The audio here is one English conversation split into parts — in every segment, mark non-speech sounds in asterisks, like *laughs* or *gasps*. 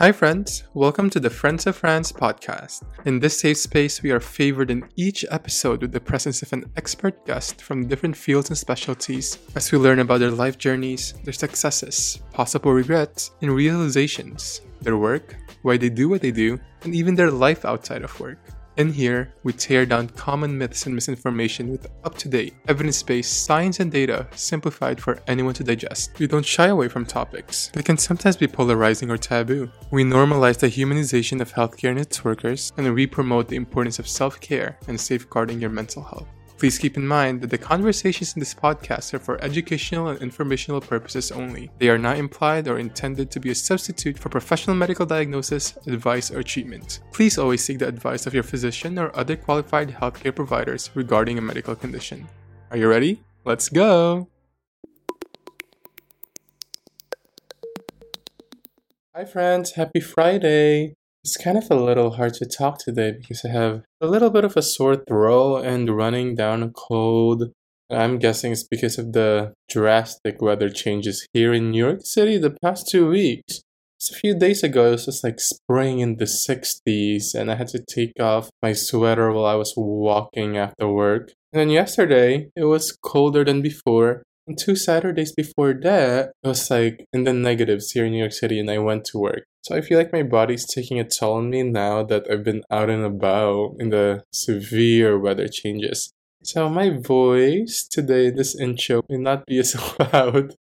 Hi, friends. Welcome to the Friends of France podcast. In this safe space, we are favored in each episode with the presence of an expert guest from different fields and specialties as we learn about their life journeys, their successes, possible regrets, and realizations, their work, why they do what they do, and even their life outside of work. In here, we tear down common myths and misinformation with up to date, evidence based science and data simplified for anyone to digest. We don't shy away from topics that can sometimes be polarizing or taboo. We normalize the humanization of healthcare and its workers, and we promote the importance of self care and safeguarding your mental health. Please keep in mind that the conversations in this podcast are for educational and informational purposes only. They are not implied or intended to be a substitute for professional medical diagnosis, advice, or treatment. Please always seek the advice of your physician or other qualified healthcare providers regarding a medical condition. Are you ready? Let's go! Hi, friends. Happy Friday. It's kind of a little hard to talk today because I have a little bit of a sore throat and running down a cold. I'm guessing it's because of the drastic weather changes here in New York City the past two weeks. Just a few days ago, it was just like spring in the 60s, and I had to take off my sweater while I was walking after work. And then yesterday, it was colder than before, two Saturdays before that, it was like in the negatives here in New York City, and I went to work. So I feel like my body's taking a toll on me now that I've been out and about in the severe weather changes. So my voice today, this intro, may not be as *laughs* loud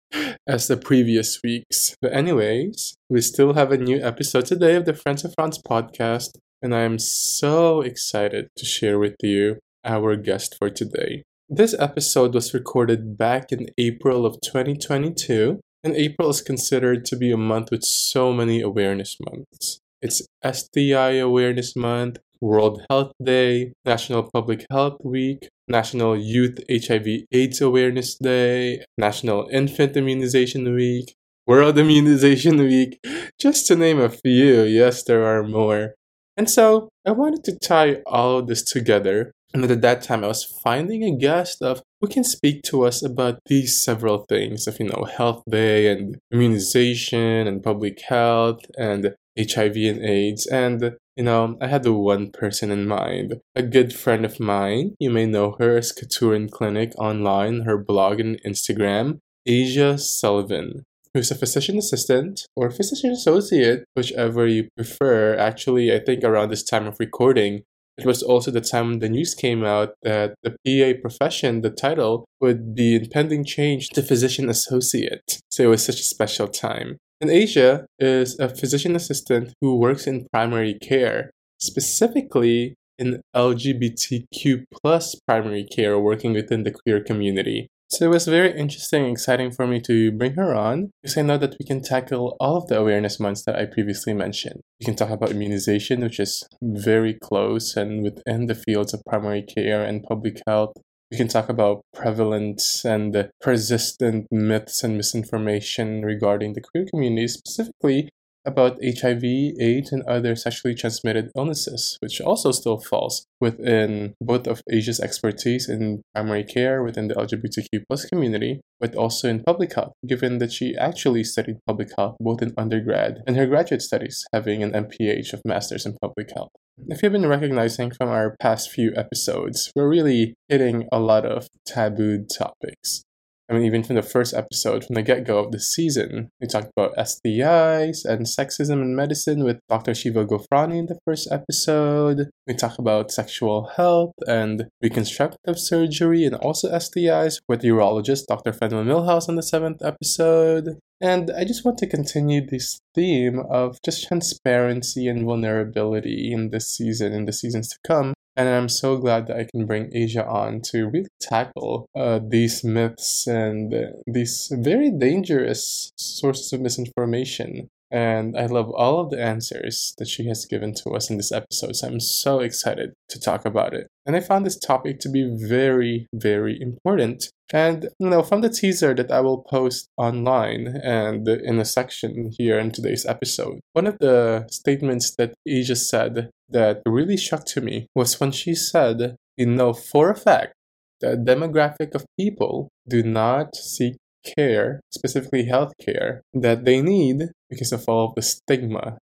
as the previous weeks. But anyways, we still have a new episode today of the Friends of France podcast, and I am so excited to share with you our guest for today. This episode was recorded back in April of 2022, and April is considered to be a month with so many awareness months. It's STI Awareness Month, World Health Day, National Public Health Week, National Youth HIV AIDS Awareness Day, National Infant Immunization Week, World Immunization Week, just to name a few. Yes, there are more. And so I wanted to tie all of this together and at that time, I was finding a guest of who can speak to us about these several things of, you know, health day and immunization and public health and HIV and AIDS. And, you know, I had the one person in mind, a good friend of mine. You may know her as Couture in Clinic online, her blog and Instagram, Asia Sullivan who's a physician assistant or physician associate, whichever you prefer. Actually, I think around this time of recording, it was also the time the news came out that the PA profession, the title, would be impending change to physician associate. So it was such a special time. In Asia is a physician assistant who works in primary care, specifically in LGBTQ plus primary care, working within the queer community. So it was very interesting and exciting for me to bring her on because I know that we can tackle all of the awareness months that I previously mentioned. We can talk about immunization, which is very close and within the fields of primary care and public health. We can talk about prevalence and persistent myths and misinformation regarding the queer community, specifically about HIV, AIDS, and other sexually transmitted illnesses, which also still falls within both of Asia's expertise in primary care within the LGBTQ plus community, but also in public health, given that she actually studied public health both in undergrad and her graduate studies, having an MPH of Masters in Public Health. If you've been recognizing from our past few episodes, we're really hitting a lot of tabooed topics. I mean, even from the first episode, from the get go of the season, we talked about STIs and sexism in medicine with Dr. Shiva Gofrani in the first episode. We talk about sexual health and reconstructive surgery and also STIs with urologist Dr. Fenway Millhouse in the seventh episode. And I just want to continue this theme of just transparency and vulnerability in this season, in the seasons to come, and I'm so glad that I can bring Asia on to really tackle uh, these myths and uh, these very dangerous sources of misinformation. And I love all of the answers that she has given to us in this episode. So I'm so excited to talk about it. And I found this topic to be very, very important. And, you know, from the teaser that I will post online and in a section here in today's episode, one of the statements that Asia said that really shocked to me was when she said, you know, for a fact, the demographic of people do not seek care, specifically health care, that they need because of all of the stigma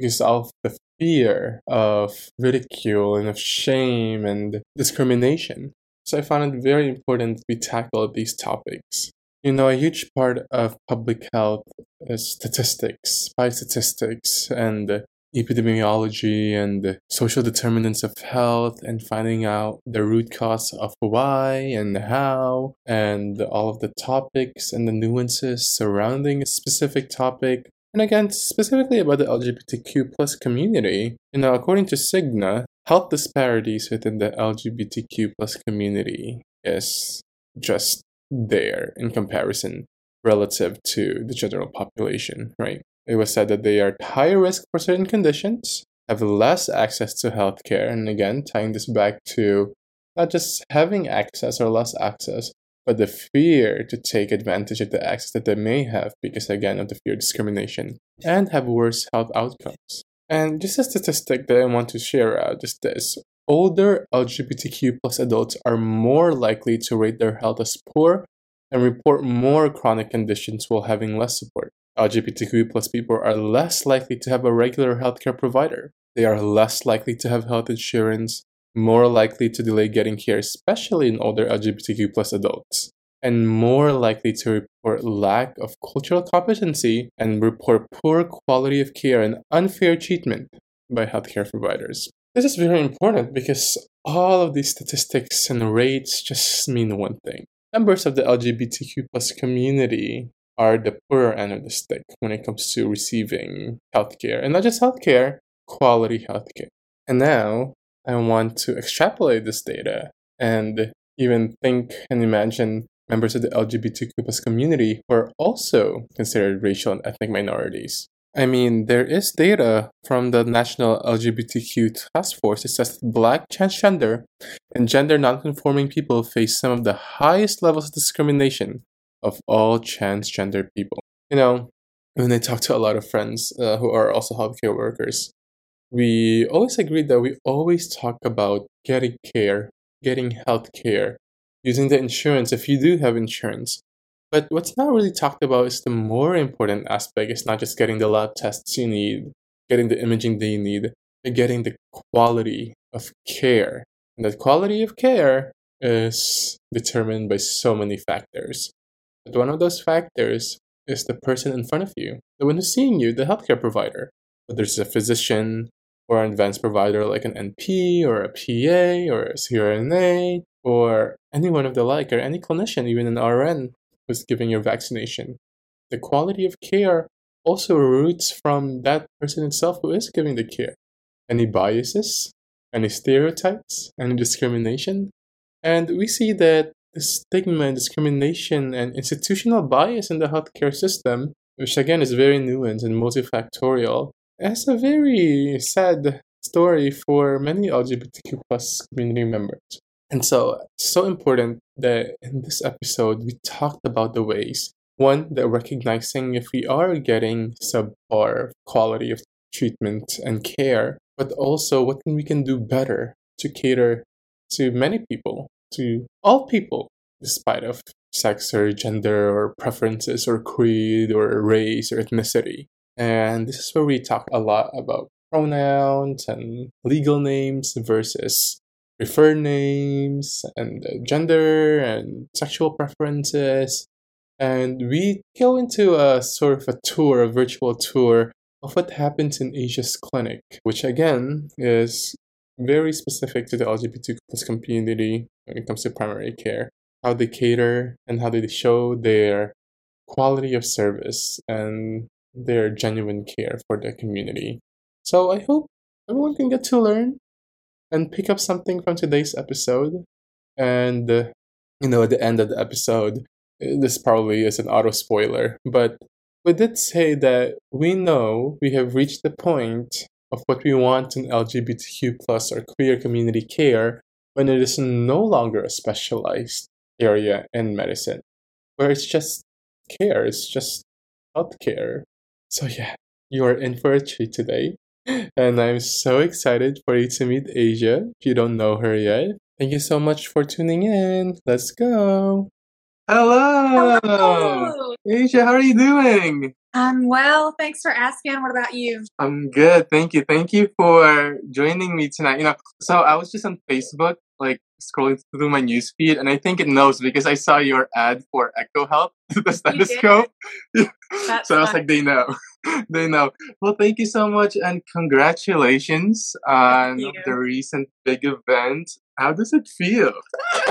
because of the fear of ridicule and of shame and discrimination. So I found it very important we tackle these topics. You know, a huge part of public health is statistics, biostatistics, and epidemiology and social determinants of health and finding out the root cause of why and how and all of the topics and the nuances surrounding a specific topic. And again specifically about the lgbtq plus community you know according to cigna health disparities within the lgbtq plus community is just there in comparison relative to the general population right it was said that they are at higher risk for certain conditions, have less access to healthcare, and again, tying this back to not just having access or less access, but the fear to take advantage of the access that they may have because, again, of the fear of discrimination, and have worse health outcomes. And just a statistic that I want to share out is this older LGBTQ plus adults are more likely to rate their health as poor and report more chronic conditions while having less support. LGBTQ plus people are less likely to have a regular healthcare provider. They are less likely to have health insurance, more likely to delay getting care, especially in older LGBTQ plus adults, and more likely to report lack of cultural competency and report poor quality of care and unfair treatment by healthcare providers. This is very important because all of these statistics and rates just mean one thing. Members of the LGBTQ plus community are the poorer end of the stick when it comes to receiving healthcare, and not just healthcare, quality healthcare. And now I want to extrapolate this data and even think and imagine members of the LGBTQ plus community who are also considered racial and ethnic minorities. I mean, there is data from the National LGBTQ Task Force that says that black, transgender, and gender nonconforming people face some of the highest levels of discrimination of all transgender people. You know, when I talk to a lot of friends uh, who are also healthcare workers, we always agree that we always talk about getting care, getting health care, using the insurance if you do have insurance. But what's not really talked about is the more important aspect is not just getting the lab tests you need, getting the imaging that you need, but getting the quality of care. And that quality of care is determined by so many factors. But one of those factors is the person in front of you, the one who's seeing you, the healthcare provider. Whether it's a physician or an advanced provider like an NP or a PA or a CRNA or anyone of the like, or any clinician, even an RN who's giving your vaccination. The quality of care also roots from that person itself who is giving the care. Any biases, any stereotypes, any discrimination. And we see that stigma and discrimination and institutional bias in the healthcare system, which again is very nuanced and multifactorial, has a very sad story for many LGBTQ plus community members. And so it's so important that in this episode we talked about the ways one that recognizing if we are getting subpar quality of treatment and care, but also what we can do better to cater to many people to all people, despite of sex or gender or preferences or creed or race or ethnicity. And this is where we talk a lot about pronouns and legal names versus preferred names and gender and sexual preferences. And we go into a sort of a tour, a virtual tour of what happens in Asia's clinic, which again is very specific to the LGBT plus community when it comes to primary care, how they cater and how they show their quality of service and their genuine care for the community. So I hope everyone can get to learn and pick up something from today's episode. And, uh, you know, at the end of the episode, this probably is an auto spoiler, but we did say that we know we have reached the point of what we want in LGBTQ plus or queer community care when it is no longer a specialized area in medicine, where it's just care, it's just healthcare. So yeah, you are in for a treat today. *gasps* And I'm so excited for you to meet Asia if you don't know her yet. Thank you so much for tuning in. Let's go. Hello. Hello. Asia, how are you doing? I'm well. Thanks for asking. What about you? I'm good. Thank you. Thank you for joining me tonight. You know, so I was just on Facebook, like scrolling through my newsfeed, and I think it knows because I saw your ad for Eko Health, *laughs* the stethoscope. *laughs* so I was like, they know. *laughs* they know. Well, thank you so much, and congratulations on the recent big event. How does it feel?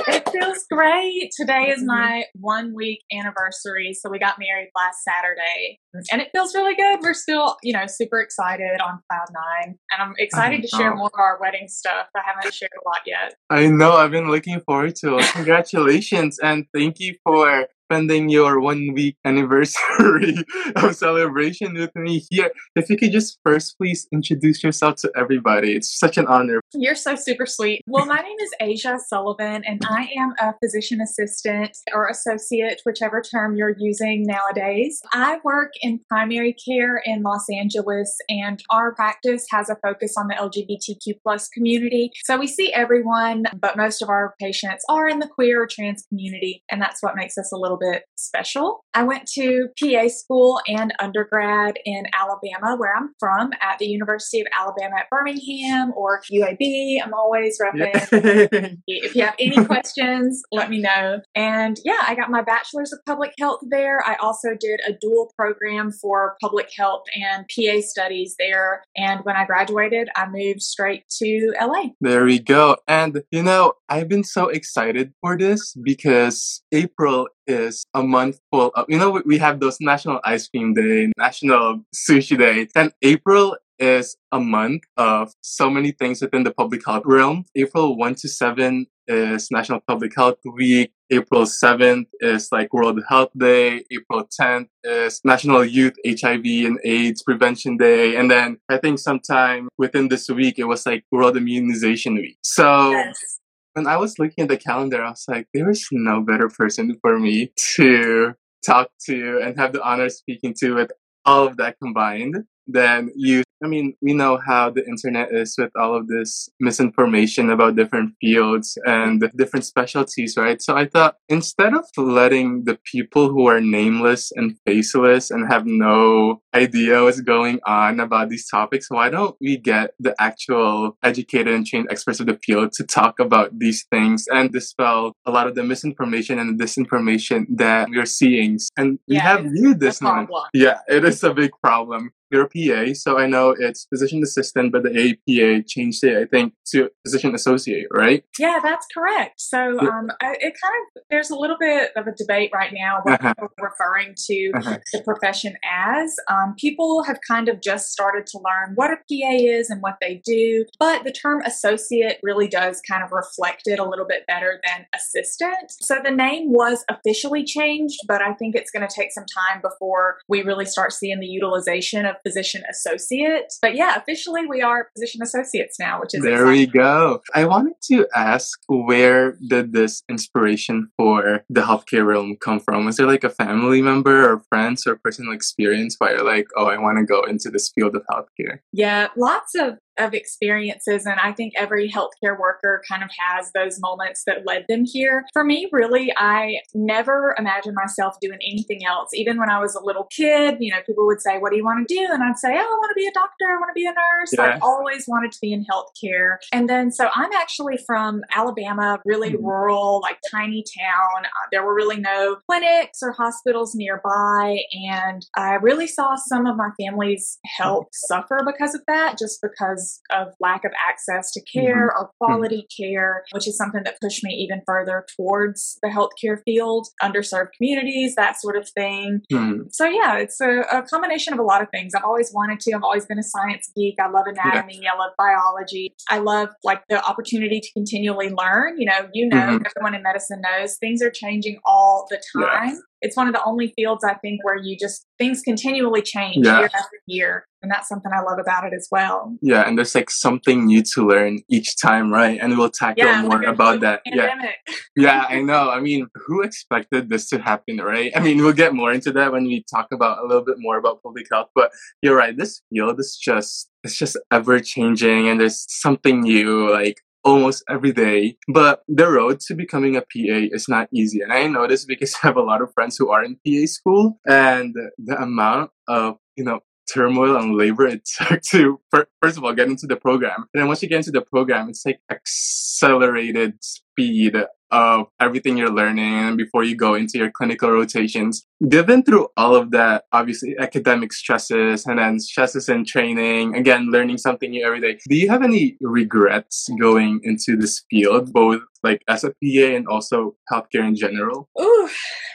It feels great. Today is mm-hmm. my one week anniversary. So we got married last Saturday and it feels really good. We're still, you know, super excited on cloud nine. And I'm excited to share more of our wedding stuff. I haven't shared a lot yet. I know. I've been looking forward to it. Congratulations. and thank you for spending your one week anniversary *laughs* of celebration with me here. If you could just first please introduce yourself to everybody. It's such an honor. You're so super sweet. Well, my name is Asia Sullivan, and I am a physician assistant or associate, whichever term you're using nowadays. I work in primary care in Los Angeles, and our practice has a focus on the LGBTQ plus community. So we see everyone, but most of our patients are in the queer or trans community, and that's what makes us a little bit special. I went to PA school and undergrad in Alabama, where I'm from, at the University of Alabama at Birmingham or UAB. I'm always repping. *laughs* if you have any questions, let me know. And yeah, I got my bachelor's of public health there. I also did a dual program for public health and PA studies there. And when I graduated, I moved straight to LA. There we go. And you know, I've been so excited for this because April is a month full of, Uh, you know, we have those National Ice Cream Day, National Sushi Day, and April is a month of so many things within the public health realm. April 1 to 7 is National Public Health Week. April 7th is like World Health Day. April 10th is National Youth HIV and AIDS Prevention Day. And then I think sometime within this week, it was like World Immunization Week. So yes when I was looking at the calendar, I was like, there is no better person for me to talk to and have the honor of speaking to with all of that combined then you I mean, we know how the internet is with all of this misinformation about different fields and different specialties, right? So I thought instead of letting the people who are nameless and faceless and have no idea what's going on about these topics, why don't we get the actual educated and trained experts of the field to talk about these things and dispel a lot of the misinformation and the disinformation that we're seeing? And we yeah, have viewed this now. Yeah, it is a big problem you're a PA, so I know it's physician assistant, but the APA changed it, I think, to physician associate, right? Yeah, that's correct. So um, it kind of there's a little bit of a debate right now what uh-huh. people referring to uh-huh. the profession as. Um, people have kind of just started to learn what a PA is and what they do, but the term associate really does kind of reflect it a little bit better than assistant. So the name was officially changed, but I think it's going to take some time before we really start seeing the utilization of physician associate. But yeah, officially we are physician associates now, which is there exciting. we go. I wanted to ask where did this inspiration for the healthcare realm come from? Was there like a family member or friends or personal experience where you're like, oh, I want to go into this field of healthcare? Yeah, lots of of experiences. And I think every healthcare worker kind of has those moments that led them here. For me, really, I never imagined myself doing anything else. Even when I was a little kid, you know, people would say, What do you want to do? And I'd say, Oh, I want to be a doctor. I want to be a nurse. Yeah. I always wanted to be in healthcare. And then, so I'm actually from Alabama, really mm-hmm. rural, like tiny town. Uh, there were really no clinics or hospitals nearby. And I really saw some of my family's health suffer because of that, just because of lack of access to care mm-hmm. or quality mm-hmm. care, which is something that pushed me even further towards the healthcare field, underserved communities, that sort of thing. Mm-hmm. So, yeah, it's a, a, combination of a lot of things. I've always wanted to, I've always been a science geek. I love anatomy, yeah. I love biology. I love like the opportunity to continually learn. You know, you know, mm-hmm. everyone in medicine knows things are changing all the time. Yes it's one of the only fields I think where you just things continually change yeah. year after year. And that's something I love about it as well. Yeah, and there's like something new to learn each time, right? And we'll tackle yeah, more about that. Pandemic. Yeah. yeah, I know. I mean, who expected this to happen, right? I mean, we'll get more into that when we talk about a little bit more about public health. But you're right, this field is just it's just ever changing and there's something new like almost every day. But the road to becoming a PA is not easy. And I know this because *laughs* I have a lot of friends who are in PA school and the amount of, you know, turmoil and labor it took to first of all get into the program and then once you get into the program it's like accelerated speed of everything you're learning before you go into your clinical rotations. Given through all of that, obviously academic stresses and then stresses in training, again, learning something new every day. Do you have any regrets going into this field, both like as a PA and also healthcare in general? Ooh,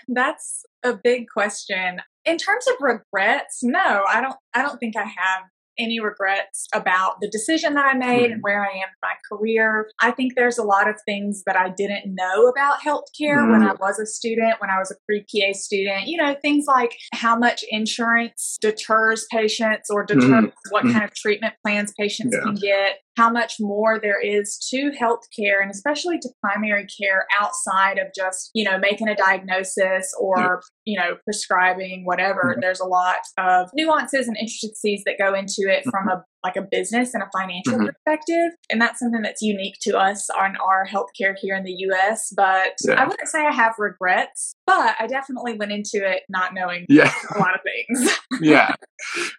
that's a big question. In terms of regrets, no, I don't I don't think I have any regrets about the decision that I made mm-hmm. and where I am in my career. I think there's a lot of things that I didn't know about healthcare mm-hmm. when I was a student, when I was a pre PA student. You know, things like how much insurance deters patients or deters mm-hmm. what kind of treatment plans patients yeah. can get, how much more there is to healthcare and especially to primary care outside of just, you know, making a diagnosis or, you know, prescribing whatever. Mm-hmm. There's a lot of nuances and intricacies that go into it from mm-hmm. a like a business and a financial mm-hmm. perspective. And that's something that's unique to us on our healthcare here in the US. But yeah. I wouldn't say I have regrets, but I definitely went into it not knowing yeah. *laughs* a lot of things. *laughs* yeah.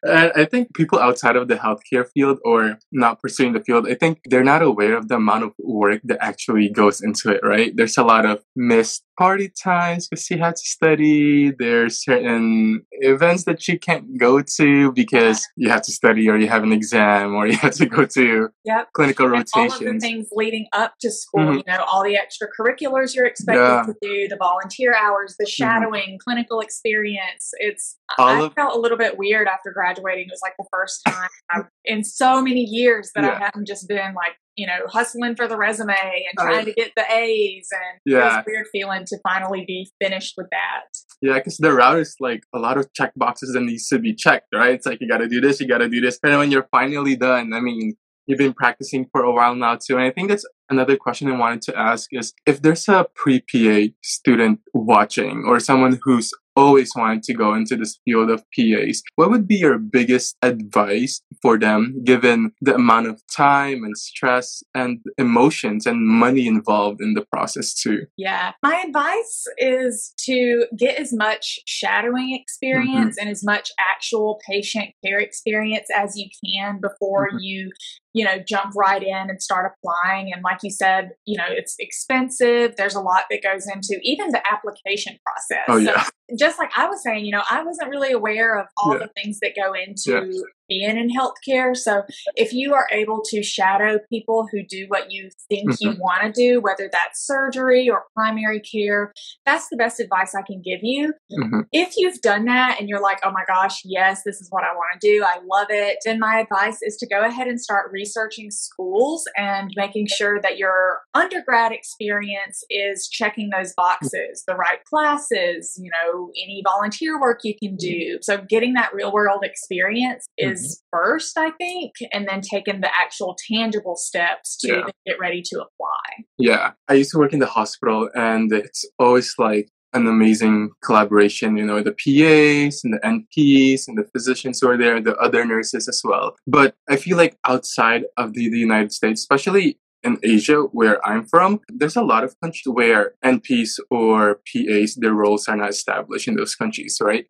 And I think people outside of the healthcare field or not pursuing the field, I think they're not aware of the amount of work that actually goes into it, right? There's a lot of missed party times because you had to study. There's certain events that you can't go to because you have to study or you have an exam or *laughs* you have to go to yep. clinical and rotations. All of the things leading up to school, mm-hmm. you know, all the extracurriculars you're expected yeah. to do, the volunteer hours, the mm-hmm. shadowing, mm-hmm. clinical experience. It's all I of, felt a little bit weird after graduating. It was like the first time *laughs* in so many years that yeah. I hadn't just been like you know, hustling for the resume and trying to get the A's. And yeah. it weird feeling to finally be finished with that. Yeah, because the route is like a lot of check boxes that needs to be checked, right? It's like you got to do this, you got to do this. And when you're finally done, I mean, you've been practicing for a while now too. And I think that's another question I wanted to ask is if there's a pre PA student watching or someone who's always wanted to go into this field of PAs, what would be your biggest advice for them given the amount of time and stress and emotions and money involved in the process too? Yeah. My advice is to get as much shadowing experience mm-hmm. and as much actual patient care experience as you can before mm-hmm. you you know, jump right in and start applying. And like you said, you know, it's expensive. There's a lot that goes into even the application process. Oh, yeah. So just like I was saying, you know, I wasn't really aware of all yeah. the things that go into yeah being in healthcare. So if you are able to shadow people who do what you think mm-hmm. you want to do, whether that's surgery or primary care, that's the best advice I can give you. Mm-hmm. If you've done that and you're like, oh my gosh, yes, this is what I want to do, I love it, then my advice is to go ahead and start researching schools and making sure that your undergrad experience is checking those boxes, the right classes, you know, any volunteer work you can do. So getting that real world experience is is mm-hmm. first, I think, and then taking the actual tangible steps to yeah. get ready to apply. Yeah. I used to work in the hospital and it's always like an amazing collaboration, you know, the PAs and the NPs and the physicians who are there, the other nurses as well. But I feel like outside of the, the United States, especially in Asia, where I'm from, there's a lot of countries where NPs or PAs, their roles are not established in those countries, right?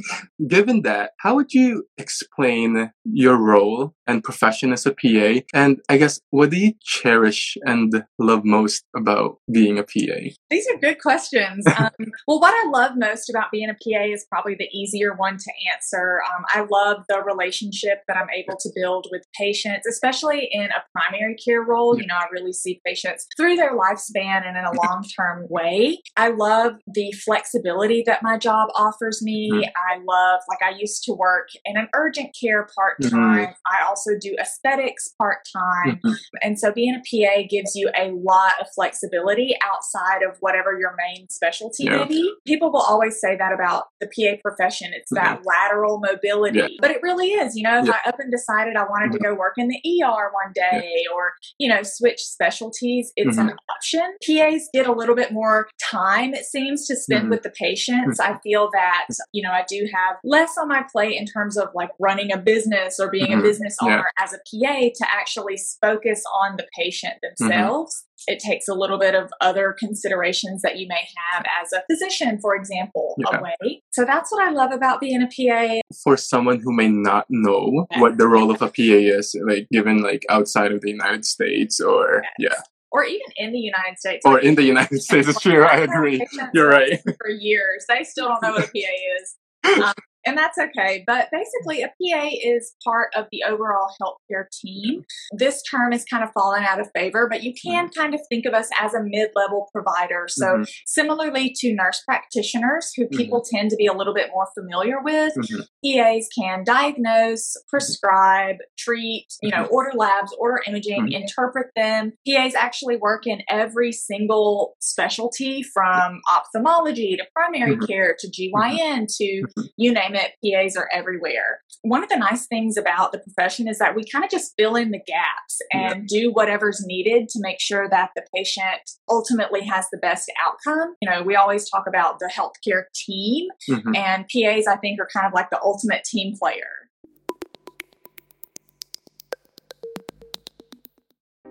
Given that, how would you explain your role and profession as a PA? And I guess, what do you cherish and love most about being a PA? These are good questions. *laughs* um, well, what I love most about being a PA is probably the easier one to answer. Um, I love the relationship that I'm able to build with patients, especially in a primary care role. You know, I really see patients through their lifespan and in a long term way. I love the flexibility that my job offers me. Mm-hmm. I love, like, I used to work in an urgent care part time. Mm-hmm. I also do aesthetics part time. Mm-hmm. And so being a PA gives you a lot of flexibility outside of whatever your main specialty yeah. may be. People will always say that about the PA profession. It's that mm-hmm. lateral mobility, yeah. but it really is. You know, if yeah. I up and decided I wanted to mm-hmm. go work in the ER one day or, you know, switch specialty specialties, it's mm-hmm. an option. PAs get a little bit more time, it seems, to spend mm-hmm. with the patients. I feel that, you know, I do have less on my plate in terms of like running a business or being mm-hmm. a business are as a PA to actually focus on the patient Mm-hmm. themselves. It takes a little bit of other considerations that you may have as a physician, for example, Yeah. away. So that's what I love about being a PA. For someone who may not know Yeah. what the role of a PA is, like given like outside of the United States or yeah, Or even in the United States. or Like, in the United States, it's *laughs* true. I agree. You're right. for years. They still don't know what a PA is. *laughs* Um, and that's okay. But basically, a PA is part of the overall healthcare team. This term is kind of fallen out of favor, but you can Mm-hmm. kind of think of us as a mid level provider. So, Mhm. similarly to nurse practitioners, who Mm-hmm. people tend to be a little bit more familiar with, Mhm. PAs can diagnose, prescribe, treat, you know, order labs, order imaging, interpret them. PAs actually work in every single specialty from ophthalmology to primary care to GYN to you name it, PAs are everywhere. One of the nice things about the profession is that we kind of just fill in the gaps and do whatever's needed to make sure that the patient ultimately has the best outcome. You know, we always talk about the healthcare team, Mhm. and PAs, I think, are kind of like the ultimate team player.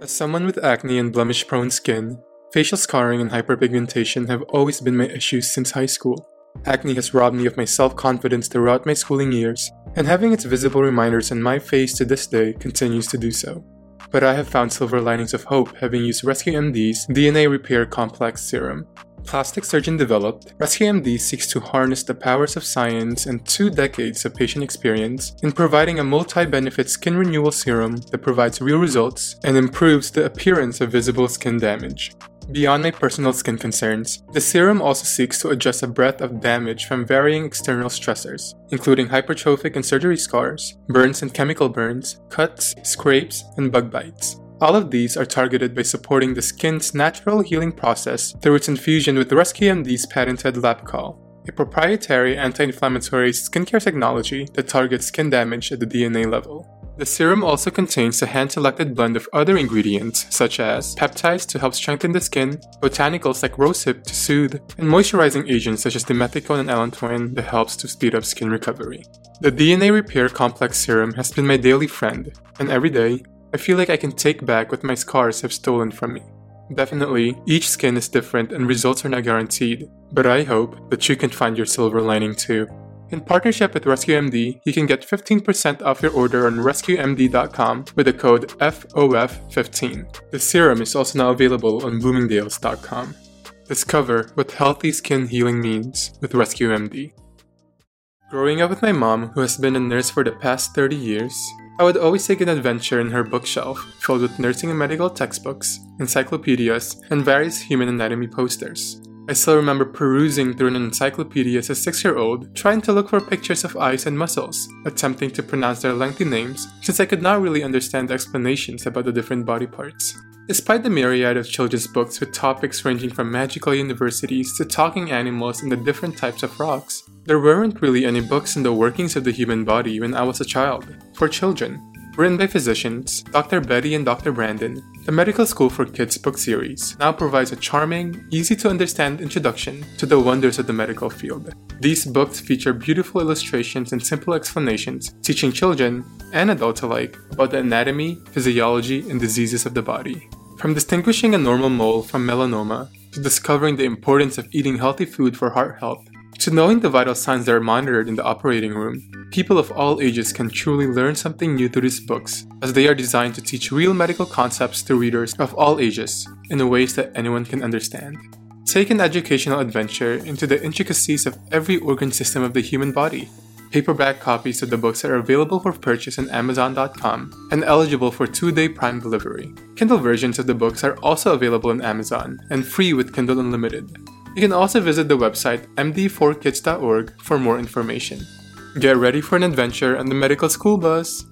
As someone with acne and blemish prone skin, facial scarring and hyperpigmentation have always been my issues since high school. Acne has robbed me of my self confidence throughout my schooling years, and having its visible reminders on my face to this day continues to do so. But I have found silver linings of hope having used Rescue MD's DNA Repair Complex Serum. Plastic surgeon developed, Rescue MD seeks to harness the powers of science and two decades of patient experience in providing a multi benefit skin renewal serum that provides real results and improves the appearance of visible skin damage. Beyond my personal skin concerns, the serum also seeks to address a breadth of damage from varying external stressors, including hypertrophic and surgery scars, burns and chemical burns, cuts, scrapes, and bug bites. All of these are targeted by supporting the skin's natural healing process through its infusion with Rescue MD's patented LabCall, a proprietary anti-inflammatory skincare technology that targets skin damage at the DNA level. The serum also contains a hand-selected blend of other ingredients, such as peptides to help strengthen the skin, botanicals like rosehip to soothe, and moisturizing agents such as dimethicone and allantoin that helps to speed up skin recovery. The DNA Repair Complex Serum has been my daily friend, and every day, I feel like I can take back what my scars have stolen from me. Definitely, each skin is different and results are not guaranteed, but I hope that you can find your silver lining too. In partnership with RescueMD, you can get 15% off your order on rescuemd.com with the code FOF15. The serum is also now available on bloomingdales.com. Discover what healthy skin healing means with RescueMD. Growing up with my mom, who has been a nurse for the past 30 years, I would always take an adventure in her bookshelf filled with nursing and medical textbooks, encyclopedias, and various human anatomy posters. I still remember perusing through an encyclopedia as a six year old, trying to look for pictures of eyes and muscles, attempting to pronounce their lengthy names since I could not really understand the explanations about the different body parts. Despite the myriad of children's books with topics ranging from magical universities to talking animals and the different types of rocks, there weren't really any books on the workings of the human body when I was a child, for children. Written by physicians, Dr. Betty and Dr. Brandon, the Medical School for Kids book series now provides a charming, easy to understand introduction to the wonders of the medical field. These books feature beautiful illustrations and simple explanations, teaching children and adults alike about the anatomy, physiology, and diseases of the body. From distinguishing a normal mole from melanoma, to discovering the importance of eating healthy food for heart health, to knowing the vital signs that are monitored in the operating room, people of all ages can truly learn something new through these books, as they are designed to teach real medical concepts to readers of all ages in ways that anyone can understand. Take an educational adventure into the intricacies of every organ system of the human body. Paperback copies of the books are available for purchase on Amazon.com and eligible for two day Prime delivery. Kindle versions of the books are also available on Amazon and free with Kindle Unlimited. You can also visit the website md4kids.org for more information. Get ready for an adventure on the medical school bus!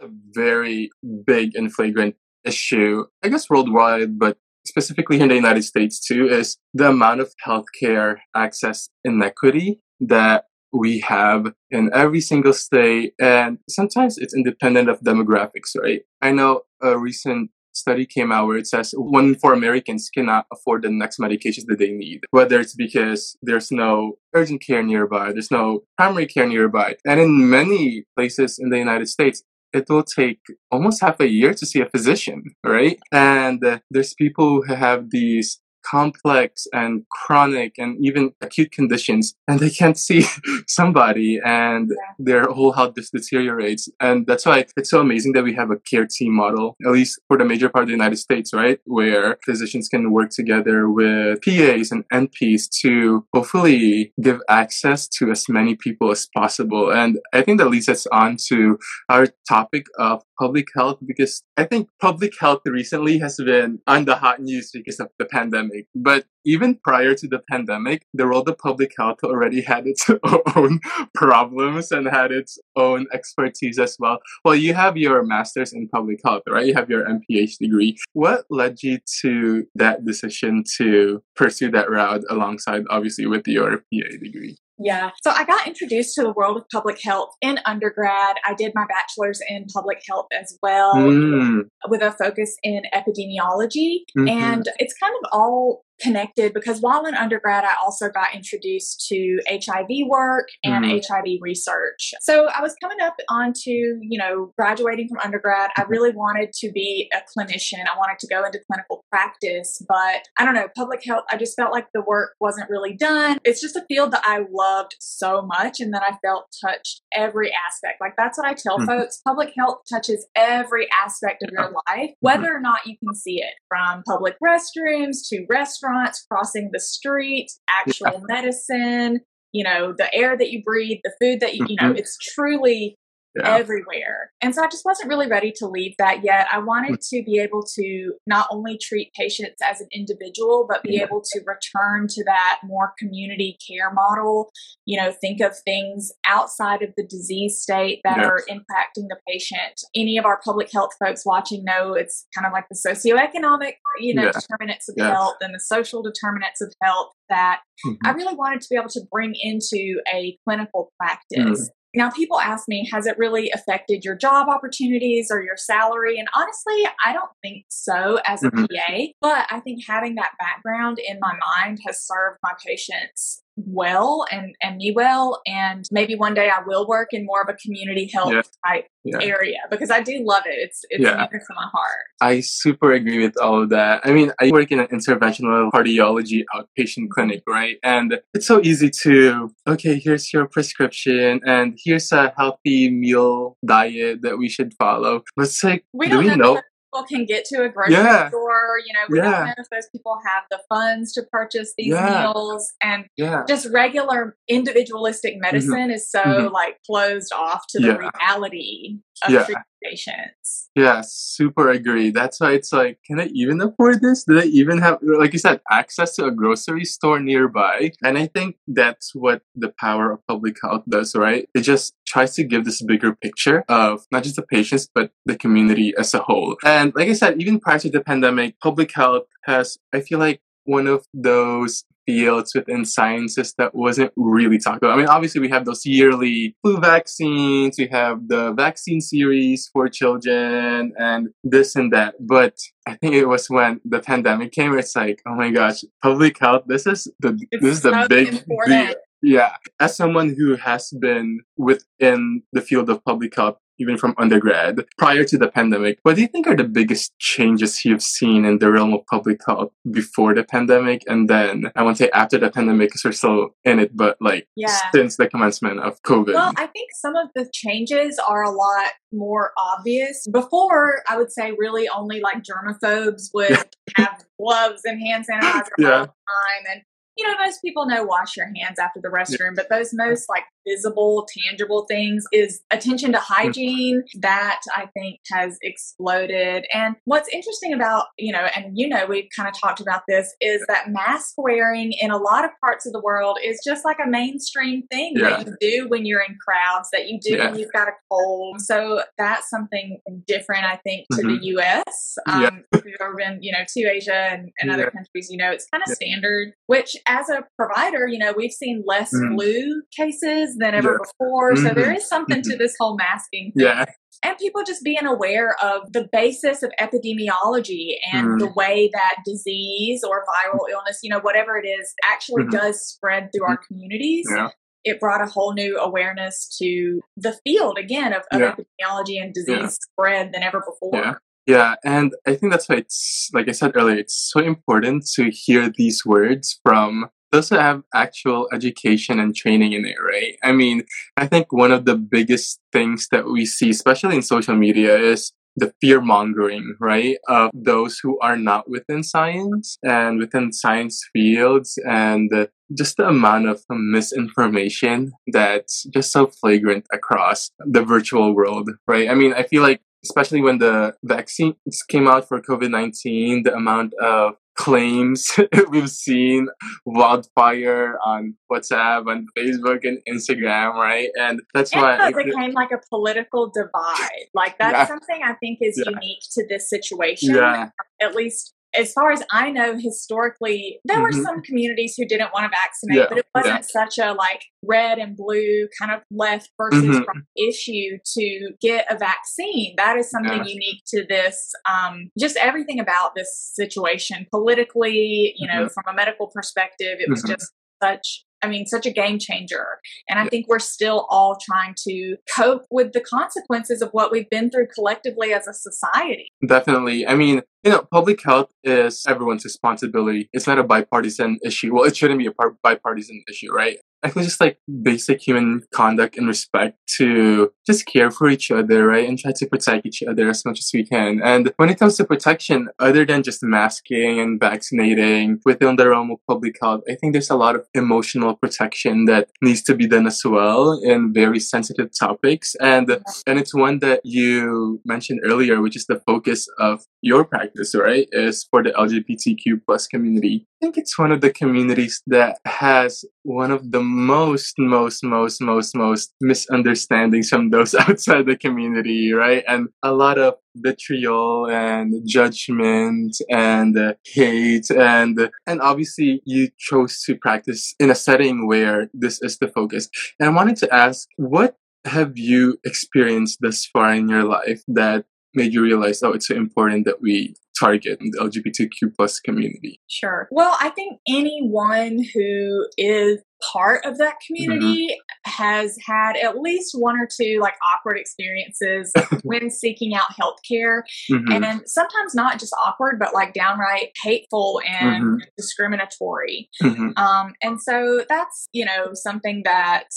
A very big and flagrant issue, I guess worldwide, but specifically in the United States too, is the amount of healthcare access inequity that we have in every single state. And sometimes it's independent of demographics, right? I know a recent study came out where it says one in four Americans cannot afford the next medications that they need, whether it's because there's no urgent care nearby, there's no primary care nearby. And in many places in the United States, it will take almost half a year to see a physician, right? And uh, there's people who have these complex and chronic and even acute conditions and they can't see *laughs* somebody and their whole health just deteriorates. And that's why it's so amazing that we have a care team model at least for the major part of the united states right? Where physicians can work together with pas and nps to hopefully give access to as many people as possible. And i think that leads us on to our topic of public health because i think public health recently has been on the hot news because of the pandemic. But even prior to the pandemic, the world of public health already had its *laughs* own problems and had its own expertise as well. Well, you have your master's in public health, right? You have your MPH degree. What led you to that decision to pursue that route alongside, obviously, with your PA degree? Yeah. So I got introduced to the world of public health in undergrad. I did my bachelor's in public health as well mm. with a focus in epidemiology. Mm-hmm. And it's kind of all connected because while in undergrad, I also got introduced to HIV work and mm. HIV research. So I was coming up onto, you know, graduating from undergrad. I really wanted to be a clinician. I wanted to go into clinical practice, but I don't know, public health, I just felt like the work wasn't really done. It's just a field that I loved so much and that I felt touched every aspect. Like that's what I tell mm. folks. Public health touches every aspect of your life, whether or not you can see it from public restrooms to restaurants crossing the street, actual yeah. medicine, you know, the air that you breathe, the food that you, you know, mm-hmm. it's truly yeah. everywhere. And so I just wasn't really ready to leave that yet. I wanted to be able to not only treat patients as an individual, but be able to return to that more community care model. You know, think of things outside of the disease state that yes. are impacting the patient. Any of our public health folks watching know it's kind of like the socioeconomic, you know, yeah. determinants of yes. health and the social determinants of health that mm-hmm. I really wanted to be able to bring into a clinical practice. Mm. Now, people ask me, has it really affected your job opportunities or your salary? And honestly, I don't think so as a mm-hmm. PA, but I think having that background in my mind has served my patients well and, and me well. And maybe one day I will work in more of a community health yeah. type yeah. area because I do love it. It's it's yeah. near to my heart. I super agree with all of that. I mean, I work in an interventional cardiology outpatient clinic, right? And it's so easy to okay, here's your prescription and here's a healthy meal diet that we should follow. But it's like, we do we know? People can get to a grocery yeah. store. You know, we yeah. don't know if those people have the funds to purchase these yeah. meals. And just regular individualistic mm-hmm. medicine mm-hmm. is so mm-hmm. like closed off to the reality of patients. Yeah, super agree. That's why it's like, can I even afford this? Do they even have, like you said, access to a grocery store nearby? And I think that's what the power of public health does, right? It just tries to give this bigger picture of not just the patients, but the community as a whole. And like I said, even prior to the pandemic, public health has, I feel like, one of those fields within sciences that wasn't really talked about. I mean, obviously we have those yearly flu vaccines, we have the vaccine series for children and this and that. But I think it was when the pandemic came, it's like, oh my gosh, public health, this is the it's this is the big deal. Yeah. As someone who has been within the field of public health even from undergrad, prior to the pandemic, what do you think are the biggest changes you've seen in the realm of public health before the pandemic? And then I won't say after the pandemic because we're still in it, but like yeah. since the commencement of COVID? Well, I think some of the changes are a lot more obvious. Before, I would say really only like germaphobes would have gloves and hand sanitizer *laughs* yeah. all the time. And you know, most people know wash your hands after the restroom, yeah. but those most like visible, tangible things is attention to hygiene that I think has exploded. And what's interesting about, you know, and you know, we've kind of talked about this is that mask wearing in a lot of parts of the world is just like a mainstream thing yeah. that you do when you're in crowds, that you do yeah. when you've got a cold. So that's something different, I think, to mm-hmm. the US. Um, yeah. If you've ever been, you know, to Asia and, and other countries, you know, it's kind of standard, which as a provider, you know, we've seen less mm. flu cases than ever Yeah. before. So Mhm. there is something to this whole masking. Yeah. And people just being aware of the basis of epidemiology and Mhm. the way that disease or viral illness, you know, whatever it is, actually Mhm. does spread through our communities. Yeah. It brought a whole new awareness to the field again of, of Yeah. epidemiology and disease Yeah. spread than ever before. Yeah. Yeah, and I think that's why it's like I said earlier, it's so important to hear these words from who have actual education and training in it, right? I mean, I think one of the biggest things that we see, especially in social media, is the fear mongering, right? Of those who are not within science and within science fields and just the amount of misinformation that's just so flagrant across the virtual world, right? I mean, I feel like especially when the vaccines came out for COVID 19, the amount of claims *laughs* we've seen wildfire on WhatsApp, and Facebook, and Instagram, right? And that's And why. it became like a political divide. Like that's Yeah. something I think is Yeah. unique to this situation. yeah, At least as far as I know, historically, there were Mhm. some communities who didn't want to vaccinate, Yeah, but it wasn't such a like red and blue kind of left versus Mhm. right issue to get a vaccine. That is something Yeah. unique to this. Um, just everything about this situation, politically, you know, Mhm. from a medical perspective, it was Mhm. just such I mean, such a game changer. And I think we're still all trying to cope with the consequences of what we've been through collectively as a society. definitely. I mean, you know, public health is everyone's responsibility. It's not a bipartisan issue. Well, it shouldn't be a bipartisan issue, right? I think just like basic human conduct and respect to just care for each other, right? And try to protect each other as much as we can. And when it comes to protection, other than just masking and vaccinating within the realm of public health, I think there's a lot of emotional protection that needs to be done as well in very sensitive topics. And and it's one that you mentioned earlier, which is the focus of your practice, right? Is for the LGBTQ plus community. Think it's one of the communities that has one of the most, most, most, most, most misunderstandings from those *laughs* outside the community, right? And a lot of vitriol and judgment and uh, hate and and obviously you chose to practice in a setting where this is the focus. And I wanted to ask, what have you experienced thus far in your life that made you realize, oh, it's so important that we target the LGBTQ plus community? Sure. Well, I think anyone who is part of that community has had at least one or two like awkward experiences *laughs* when seeking out healthcare Mhm. and sometimes not just awkward but like downright hateful and discriminatory Mhm. um, and so that's you know something that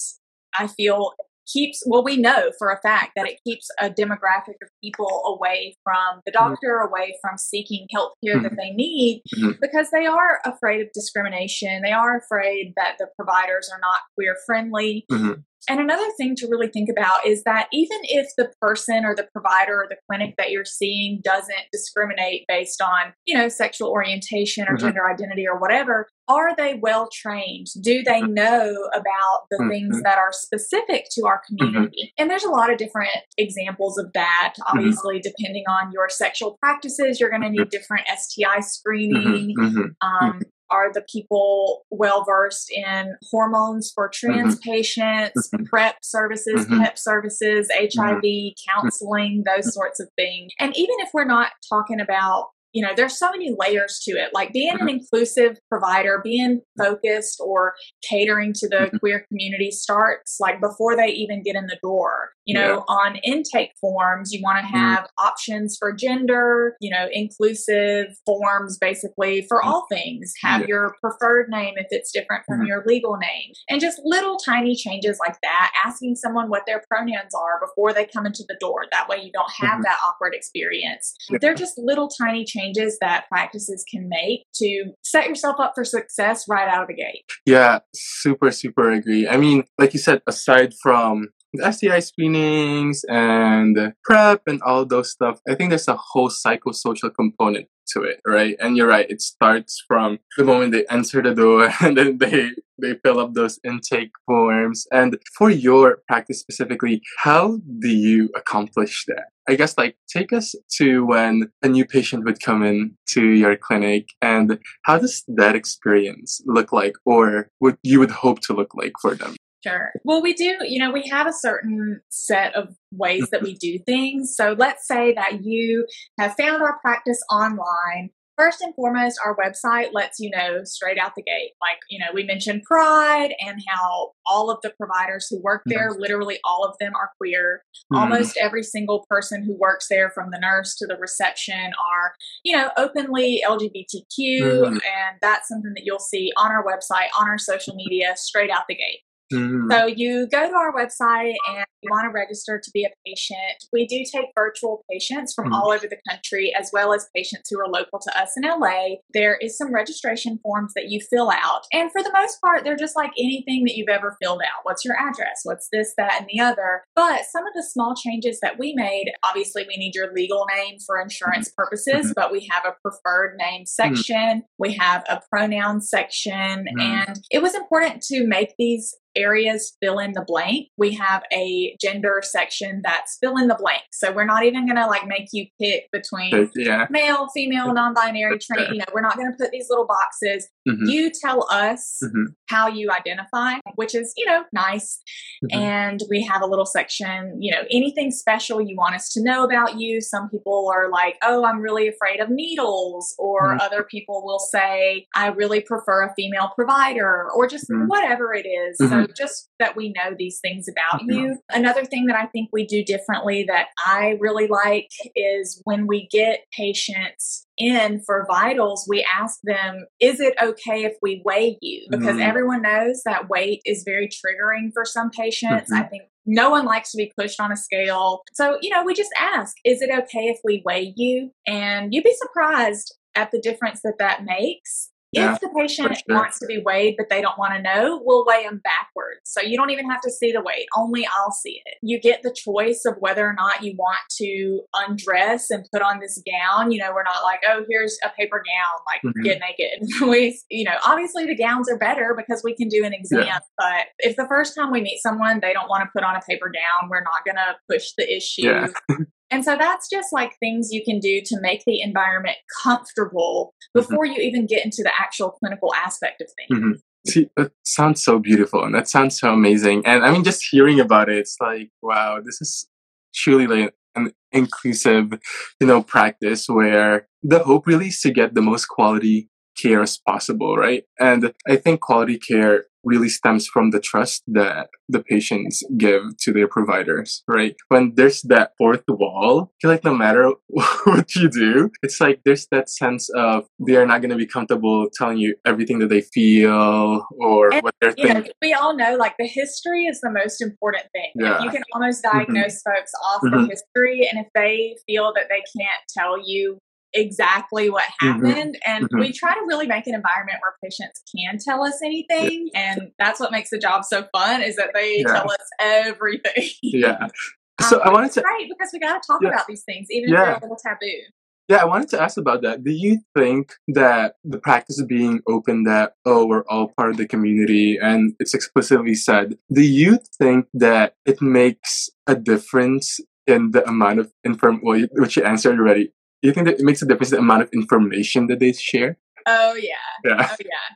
i feel keeps well we know for a fact that it keeps a demographic of people away from the doctor away from seeking health care that they need Mhm. because they are afraid of discrimination they are afraid that the providers are not queer friendly Mhm. And another thing to really think about is that even if the person or the provider or the clinic that you're seeing doesn't discriminate based on, you know, sexual orientation or Mhm. gender identity or whatever, are they well trained? Do they mm-hmm. know about the Mhm. things mm-hmm. that are specific to our mm-hmm. community? And there's a lot of different examples of that. Obviously, depending on your sexual practices, you're going to need different STI screening. Um, are the people well versed in hormones for trans patients, Mhm. PrEP services, Mhm. PEP services, HIV, counseling, those sorts of things? And even if we're not talking about you know, there's so many layers to it. Like being an inclusive provider, being focused or catering to the Mhm. queer community starts like before they even get in the door. You know, on intake forms, you want to have options for gender, you know, inclusive forms basically for all things. Have Yeah. your preferred name if it's different from Mhm. your legal name. And just little tiny changes like that, asking someone what their pronouns are before they come into the door. That way you don't have Mhm. that awkward experience. Yeah. They're just little tiny changes that practices can make to set yourself up for success right out of the gate. Yeah, super, super agree. I mean, like you said, aside from the STI screenings and PrEP and all those stuff, I think there's a whole psychosocial component to it, right? And you're right, it starts from the moment they enter the door *laughs* and then they they fill up those intake forms. And for your practice specifically, how do you accomplish that? I guess like take us to when a new patient would come in to your clinic and how does that experience look like or what you would hope to look like for them? Sure. Well, we do, you know, we have a certain set of ways that we do things. So let's say that you have found our practice online First and foremost, our website lets you know straight out the gate. Like, you know, we mentioned Pride and how all of the providers who work there, mm-hmm. literally all of them are queer. Mm-hmm. Almost every single person who works there, from the nurse to the reception, are, you know, openly LGBTQ. Mm-hmm. And that's something that you'll see on our website, on our social media, straight out the gate. Mm-hmm. So you go to our website and you want to register to be a patient. We do take virtual patients from mm-hmm. all over the country as well as patients who are local to us in LA. There is some registration forms that you fill out. And for the most part, they're just like anything that you've ever filled out. What's your address? What's this, that, and the other? But some of the small changes that we made, obviously we need your legal name for insurance mm-hmm. purposes, but we have a preferred name mm-hmm. section. We have a pronoun section. Mm-hmm. And it was important to make these areas fill in the blank. We have a gender section that's fill in the blank. So we're not even going to like make you pick between yeah. male, female, non-binary, trans. You know, we're not going to put these little boxes. Mm-hmm. You tell us mm-hmm. how you identify, which is, you know, nice. Mm-hmm. And we have a little section, you know, anything special you want us to know about you. Some people are like, oh, I'm really afraid of needles. Or mm-hmm. other people will say, I really prefer a female provider or just mm-hmm. whatever it is. So mm-hmm just that we know these things about mm-hmm. you. Another thing that I think we do differently that I really like is when we get patients in for vitals, we ask them, is it okay if we weigh you? Because mm-hmm. everyone knows that weight is very triggering for some patients. Mm-hmm. I think no one likes to be pushed on a scale. So, you know, we just ask, is it okay if we weigh you? And you'd be surprised at the difference that that makes. Yeah, if the patient sure. wants to be weighed but they don't want to know, we'll weigh them backwards. So you don't even have to see the weight, only I'll see it. You get the choice of whether or not you want to undress and put on this gown. You know, we're not like, oh, here's a paper gown, like mm-hmm. get naked. *laughs* we, you know, obviously the gowns are better because we can do an exam. Yeah. But if the first time we meet someone, they don't want to put on a paper gown, we're not going to push the issue. Yeah. *laughs* And so that's just like things you can do to make the environment comfortable before mm-hmm. you even get into the actual clinical aspect of things. Mm-hmm. See, that sounds so beautiful and that sounds so amazing. And I mean, just hearing about it, it's like, wow, this is truly like an inclusive, you know, practice where the hope really is to get the most quality care as possible, right? And I think quality care really stems from the trust that the patients give to their providers, right? When there's that fourth wall, I feel like no matter *laughs* what you do, it's like there's that sense of they're not going to be comfortable telling you everything that they feel or and, what they're thinking. Know, we all know like the history is the most important thing. Yeah. You can almost mm-hmm. diagnose mm-hmm. folks off mm-hmm. the history, and if they feel that they can't tell you exactly what mm-hmm. happened. Mm-hmm. And mm-hmm. we try to really make an environment where patients can tell us anything. Yeah. And that's what makes the job so fun is that they yeah. tell us everything. Yeah. *laughs* So um, I wanted to. Right, because we got to talk yeah. about these things, even if they're a little taboo. Yeah, I wanted to ask about that. Do you think that the practice of being open that, oh, we're all part of the community and it's explicitly said, do you think that it makes a difference in the amount of inform, well, which you answered already, you think that it makes a difference the amount of information that they share? Oh yeah. Yeah. Oh yeah.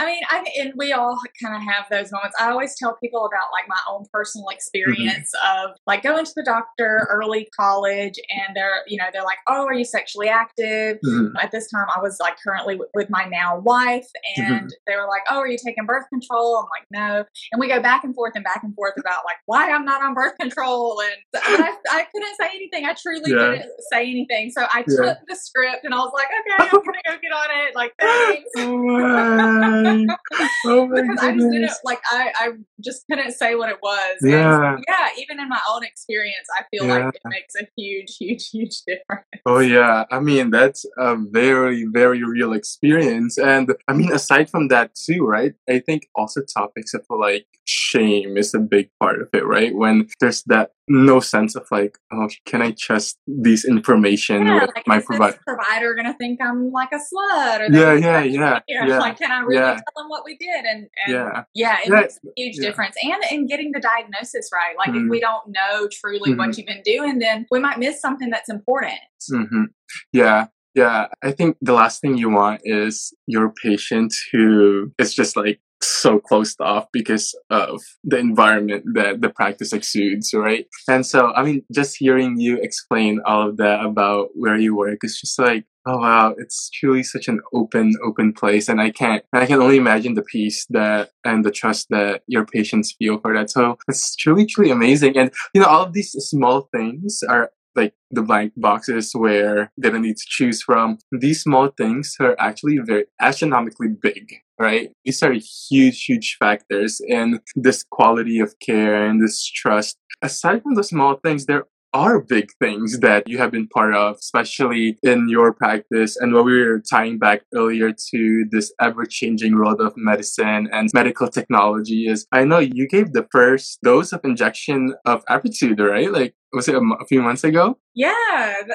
I mean, I and we all kind of have those moments. I always tell people about like my own personal mm-hmm. experience mm-hmm. of like going to the doctor early college, and they're you know they're like, oh, are you sexually active? Mm-hmm. At this time, I was like currently w- with my now wife, and mm-hmm. they were like, oh, are you taking birth control? I'm like, no, and we go back and forth and back and forth about like why I'm not on birth control, and *laughs* I, I couldn't say anything. I truly yeah. couldn't say anything, so I took the script and I was like, okay, I'm gonna go get on it. Like thanks. *laughs* oh *laughs* Oh my because I just didn't like I, I just couldn't say what it was. Yeah. And yeah, even in my own experience, I feel yeah. like it makes a huge, huge, huge *laughs* difference. Oh yeah. I mean that's a very, very real experience. And I mean aside from that too, right? I think also topics of like shame is a big part of it, right? When there's that no sense of like, oh, can I trust these information yeah, with like, my provider? provider gonna think I'm like a slut? Or yeah, yeah, yeah, yeah. Like, can I really yeah. tell them what we did? And, and yeah, yeah, it yeah. makes a huge difference. And in getting the diagnosis right, like mm-hmm. if we don't know truly mm-hmm. what you've been doing, then we might miss something that's important. Mm-hmm. Yeah, yeah, I think the last thing you want is your patient who is just like so closed off because of the environment that the practice exudes, right? And so, I mean, just hearing you explain all of that about where you work is just like, oh wow, it's truly such an open, open place. And I can't, I can only imagine the peace that and the trust that your patients feel for that. So it's truly, truly amazing. And, you know, all of these small things are like the blank boxes where they don't need to choose from. These small things are actually very astronomically big, right? These are huge, huge factors in this quality of care and this trust. Aside from the small things, there are big things that you have been part of, especially in your practice. And what we were tying back earlier to this ever changing world of medicine and medical technology is I know you gave the first dose of injection of Apretude, right? Like was it a, a, few months ago? Yeah,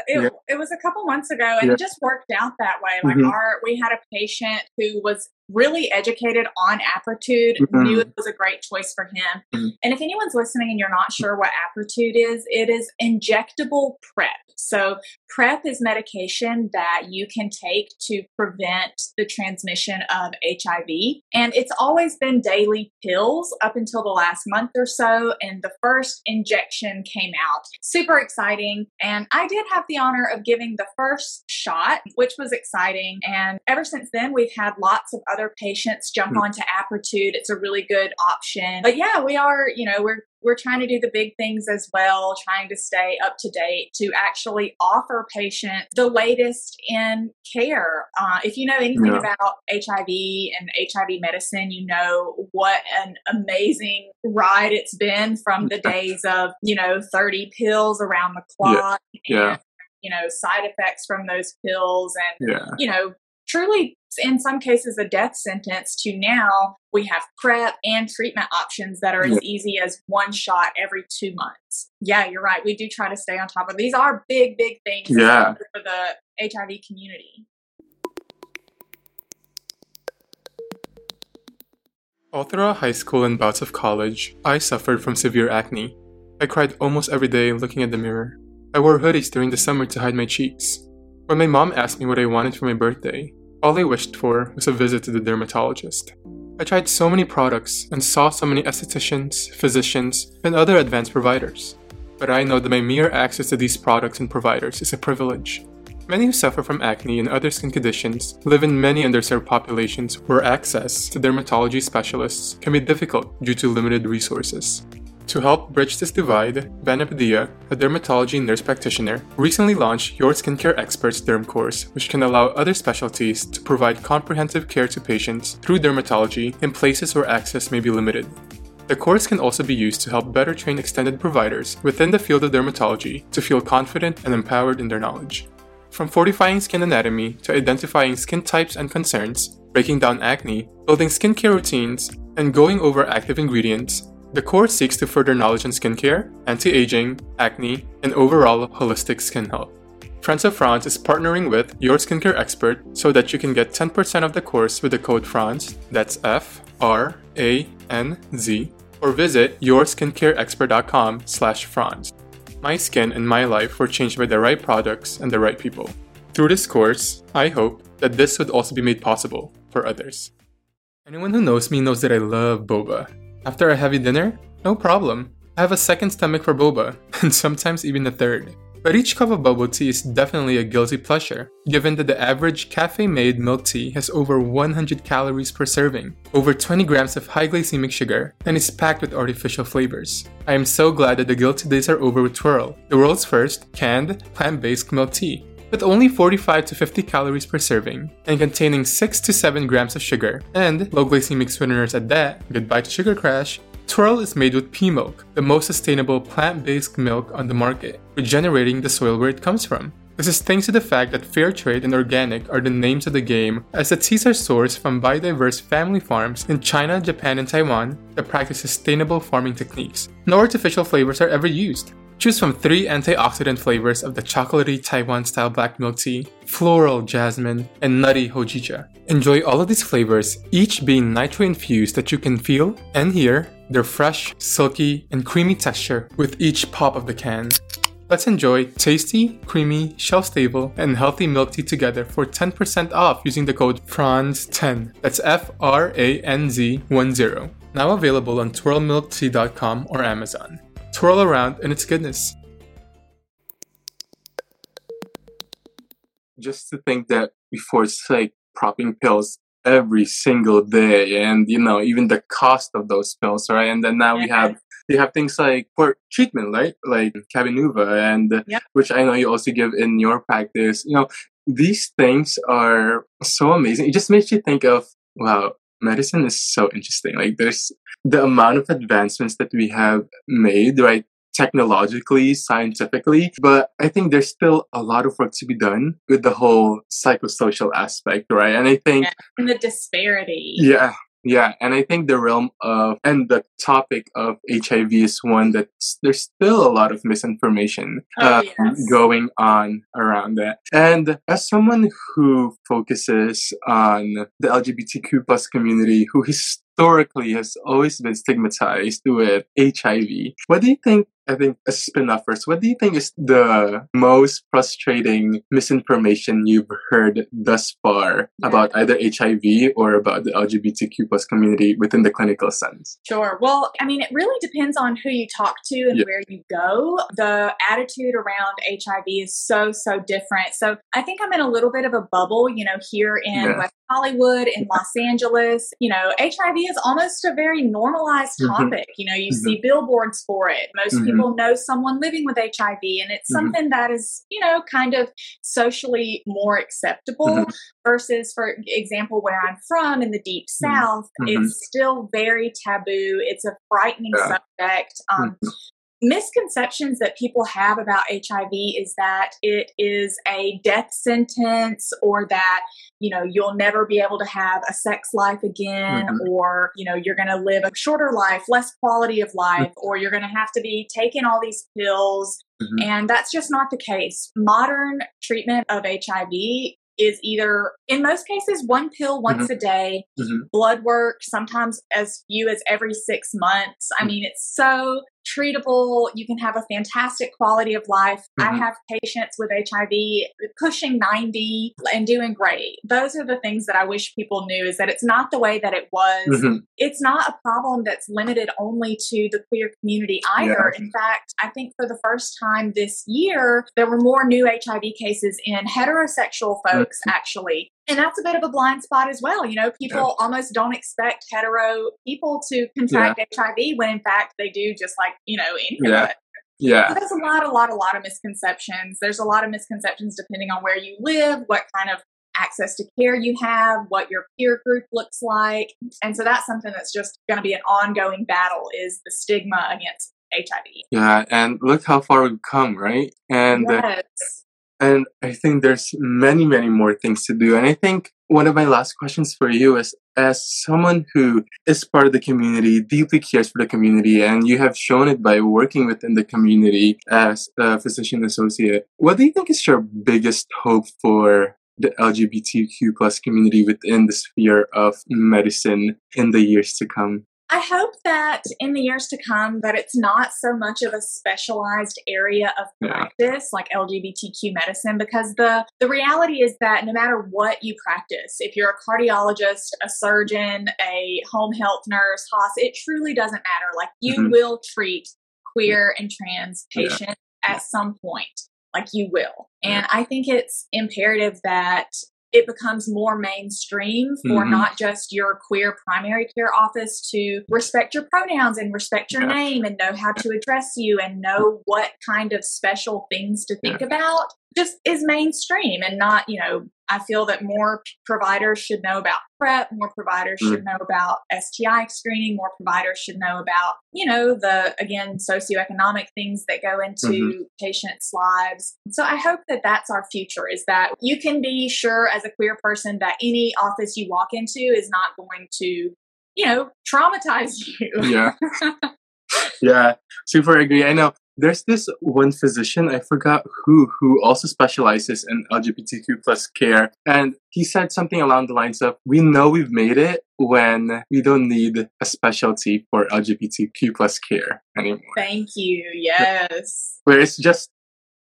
it, yeah. it was a couple months ago, and yeah. it just worked out that way. Like mm-hmm. our, we had a patient who was really educated on Apretude, mm-hmm. knew it was a great choice for him. Mm-hmm. And if anyone's listening and you're not sure what Apretude is, it is injectable PrEP. So PrEP is medication that you can take to prevent the transmission of HIV, and it's always been daily pills up until the last month or so. And the first injection came out super exciting. And I did have the honor of giving the first shot, which was exciting. And ever since then, we've had lots of other patients jump mm-hmm. onto Apretude. It's a really good option. But yeah, we are, you know, we're we're trying to do the big things as well, trying to stay up to date to actually offer patients the latest in care. Uh, if you know anything yeah. about HIV and HIV medicine, you know what an amazing ride it's been from the days *laughs* of, you know, 30 pills around the clock. Yeah. yeah. And, you know, side effects from those pills and, yeah. you know, truly in some cases a death sentence to now we have prep and treatment options that are as easy as one shot every two months. Yeah you're right. We do try to stay on top of these are big big things yeah. for the hiv community. All throughout high school and bouts of college i suffered from severe acne. I cried almost every day looking at the mirror. I wore hoodies during the summer to hide my cheeks when my mom asked me what I wanted for my birthday, all I wished for was a visit to the dermatologist. I tried so many products and saw so many estheticians, physicians, and other advanced providers. But I know that my mere access to these products and providers is a privilege. Many who suffer from acne and other skin conditions live in many underserved populations where access to dermatology specialists can be difficult due to limited resources. To help bridge this divide, Vanna Padilla, a dermatology nurse practitioner, recently launched Your Skincare Experts Derm course, which can allow other specialties to provide comprehensive care to patients through dermatology in places where access may be limited. The course can also be used to help better train extended providers within the field of dermatology to feel confident and empowered in their knowledge. From fortifying skin anatomy to identifying skin types and concerns, breaking down acne, building skincare routines, and going over active ingredients, the course seeks to further knowledge in skincare, anti aging, acne, and overall holistic skin health. Friends of Franz is partnering with your skincare expert so that you can get 10% of the course with the code FRANZ, that's F R A N Z, or visit yourskincareexpert.com slash Franz. My skin and my life were changed by the right products and the right people. Through this course, I hope that this would also be made possible for others. Anyone who knows me knows that I love boba. After a heavy dinner? No problem. I have a second stomach for boba, *laughs* and sometimes even a third. But each cup of bubble tea is definitely a guilty pleasure, given that the average cafe made milk tea has over 100 calories per serving, over 20 grams of high glycemic sugar, and is packed with artificial flavors. I am so glad that the guilty days are over with Twirl, the world's first canned, plant based milk tea. With only 45 to 50 calories per serving, and containing 6 to 7 grams of sugar, and low glycemic sweeteners at that, goodbye to sugar crash, Twirl is made with pea milk, the most sustainable plant based milk on the market, regenerating the soil where it comes from. This is thanks to the fact that fair trade and organic are the names of the game, as the teas are sourced from biodiverse family farms in China, Japan, and Taiwan that practice sustainable farming techniques. No artificial flavors are ever used. Choose from three antioxidant flavors of the chocolatey Taiwan style black milk tea, floral jasmine, and nutty hojicha. Enjoy all of these flavors, each being nitro infused that you can feel and hear their fresh, silky, and creamy texture with each pop of the can. Let's enjoy tasty, creamy, shelf stable, and healthy milk tea together for 10% off using the code FRANZ10. That's F R A N Z 10. Now available on twirlmilktea.com or Amazon. Twirl around in its goodness. Just to think that before it's like propping pills every single day and you know even the cost of those pills right and then now we have you have things like for treatment, right? Like Cabenuva, and Yep. which I know you also give in your practice. You know, these things are so amazing. It just makes you think of wow, medicine is so interesting. Like there's the amount of advancements that we have made, right? Technologically, scientifically, but I think there's still a lot of work to be done with the whole psychosocial aspect, right? And I think. And the disparity. yeah, yeah, and I think the realm of and the topic of HIV is one that there's still a lot of misinformation Oh, uh, yes. going on around that. And as someone who focuses on the LGBTQ plus community, who historically has always been stigmatized with HIV, what do you think? I think a spin-off first, what do you think is the most frustrating misinformation you've heard thus far Yeah. about either HIV or about the LGBTQ plus community within the clinical sense? Sure. Well, I mean, it really depends on who you talk to and Yeah. where you go. The attitude around HIV is so, so different. So I think I'm in a little bit of a bubble, you know, here in Yeah. West Hollywood, in Los Angeles. You know, HIV is almost a very normalized Mhm. topic. You know, you Mhm. see billboards for it. Most Mhm. people know someone living with HIV, and it's Mhm. something that is, you know, kind of socially more acceptable Mhm. versus for example where i'm from in the deep south it's still very taboo it's a frightening Yeah. subject um, misconceptions that people have about hiv is that it is a death sentence or that you know you'll never be able to have a sex life again Mhm. or you know you're going to live a shorter life less quality of life or you're going to have to be taking all these pills Mhm. and that's just not the case. Modern treatment of HIV is either, in most cases, one pill once a day, Mhm. blood work, sometimes as few as every six months. I Mhm. mean, it's so treatable. You can have a fantastic quality of life. I Mhm. have patients with HIV pushing 90 and doing great. Those are the things that I wish people knew is that it's not the way that it was Mhm. it's not a problem that's limited only to the queer community either. In fact, I think for the first time this year, there were more new HIV cases in heterosexual folks, actually. And that's a bit of a blind spot as well. You know, people almost don't expect hetero people to contract HIV when in fact they do, just like, you know, any of Yeah. Yeah. So there's a lot, a lot, a lot of misconceptions. There's a lot of misconceptions depending on where you live, what kind of access to care you have, what your peer group looks like. And so that's something that's just going to be an ongoing battle is the stigma against HIV. Yeah, and look how far we've come, right? And uh, yes. And I think there's many, many more things to do. And I think one of my last questions for you is as someone who is part of the community, deeply cares for the community, and you have shown it by working within the community as a physician associate, what do you think is your biggest hope for the LGBTQ plus community within the sphere of medicine in the years to come? I hope that in the years to come that it's not so much of a specialized area of Yeah. practice like LGBTQ medicine because the the reality is that no matter what you practice, if you're a cardiologist, a surgeon, a home health nurse, hos, it truly doesn't matter. Like you Mhm. will treat queer and trans Yeah. patients at some point. Like you will. And I think it's imperative that it becomes more mainstream for Mhm. not just your queer primary care office to respect your pronouns and respect your Yeah. name and know how to address you and know what kind of special things to think about just is mainstream and not, you know, I feel that more providers should know about PrEP, more providers Mm. should know about STI screening, more providers should know about, you know, the, again, socioeconomic things that go into Mm-hmm. patients' lives. So I hope that that's our future is that you can be sure as a queer person that any office you walk into is not going to, you know, traumatize *laughs* you. Yeah. yeah, super agree. I know there's this one physician I forgot who who also specializes in LGBTQ plus care, and he said something along the lines of, "We know we've made it when we don't need a specialty for LGBTQ plus care anymore, Thank you. Yes. where it's just."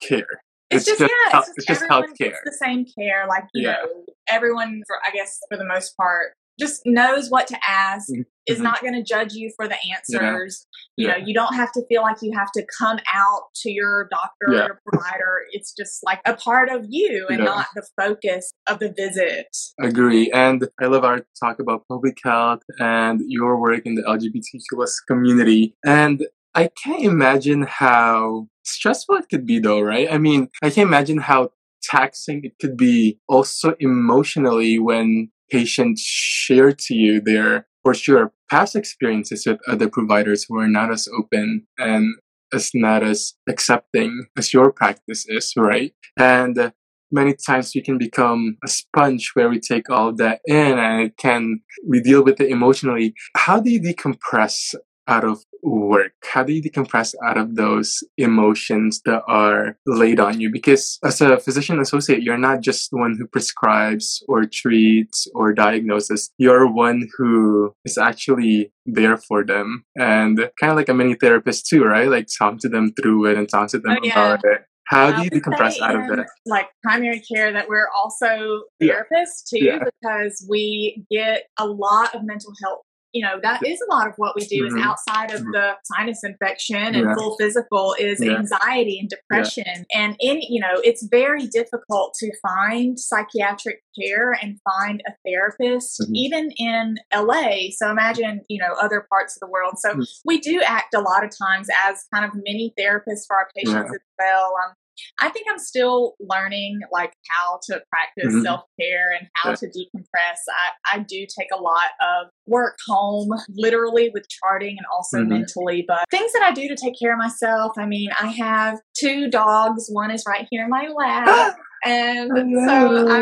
care. It's, just, yeah, health- it's it's just, just everyone healthcare. gets the same care. Like you Yeah. know, everyone, for I guess for the most part, just knows what to ask. Is Mhm. not going to judge you for the answers. You Yeah. know, you don't have to feel like you have to come out to your doctor Yeah. or provider. It's just like a part of you and Yeah. not the focus of the visit. Agree. And I love our talk about public health and your work in the LGBTQ community. And I can't imagine how stressful it could be though, right? I mean, I can't imagine how taxing it could be also emotionally when patients share to you their for sure past experiences with other providers who are not as open and as not as accepting as your practice is, right? And many times we can become a sponge where we take all that in and it can we deal with it emotionally how do you decompress out of work how do you decompress out of those emotions that are laid on you because as a physician associate you're not just the one who prescribes or treats or diagnoses you're one who is actually there for them and kind of like a mini therapist too right like talk to them through it and talk to them Oh, yeah. about it how do you decompress out of that Like primary care, that we're also Yeah. therapists too, Yeah. because we get a lot of mental health. You know, that is a lot of what we do Mhm. is outside of Mhm. the sinus infection and Yeah. full physical is Yeah. anxiety and depression. And in, you know, it's very difficult to find psychiatric care and find a therapist, Mhm. even in LA. So imagine, you know, other parts of the world. So Mhm. we do act a lot of times as kind of mini therapists for our patients Yeah. as well. Um, I think I'm still learning like how to practice Mhm. self care and how Yeah. to decompress. I, I do take a lot of work home, literally with charting and also Mhm. mentally. But things that I do to take care of myself, I mean, I have two dogs. One is right here in my lap. *gasps* and so I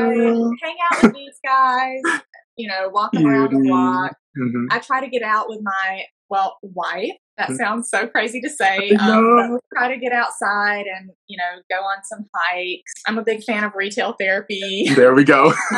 hang out with these guys, you know, walk them around the block. Mhm. I try to get out with my well wife. That Mm. sounds so crazy to say. *laughs* Um, but know. we try to get outside and you know go on some hikes. I'm a big fan of retail therapy. *laughs* There we go. *laughs*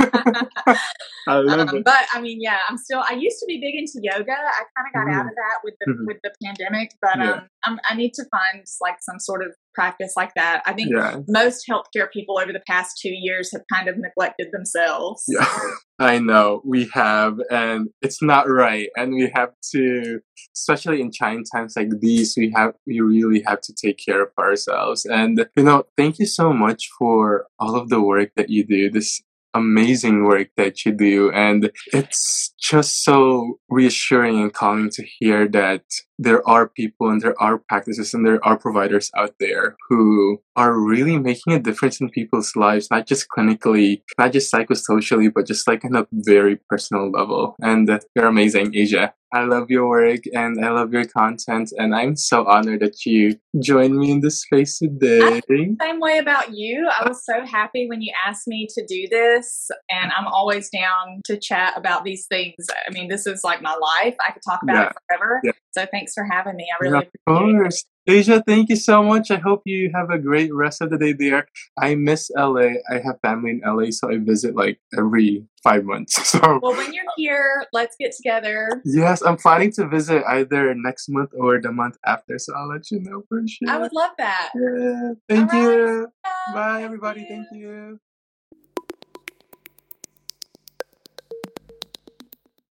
I love Um, it. but I mean, yeah, I'm still. I used to be big into yoga. I kind of got out of that with the Mhm. with the pandemic, but um, I'm, I need to find like some sort of practice like that. I think Yeah. most healthcare people over the past two years have kind of neglected themselves. Yeah. *laughs* I know we have, and it's not right. And we have to, especially in trying times like these, we have we really have to take care of ourselves. And you know, thank you so much for all of the work that you do. This amazing work that you do, and it's just so reassuring and calming to hear that there are people and there are practices and there are providers out there who are really making a difference in people's lives, not just clinically, not just psychosocially, but just like on a very personal level. And you're amazing, Asia. I love your work and I love your content, and I'm so honored that you joined me in this space today. Same way about you. I was so happy when you asked me to do this, and I'm always down to chat about these things. I mean, this is like my life. I could talk about Yeah. it forever. Yeah. So thanks for having me. I Yeah, really of appreciate it. course. Asia, thank you so much. I hope you have a great rest of the day there. I miss LA. I have family in LA, so I visit like every five months. *laughs* So, Well, when you're here, let's get together. yes, I'm planning to visit either next month or the month after, so I'll let you know for sure. I would love that. Yeah. Thank All right. you. Bye, Bye, everybody. Thank you.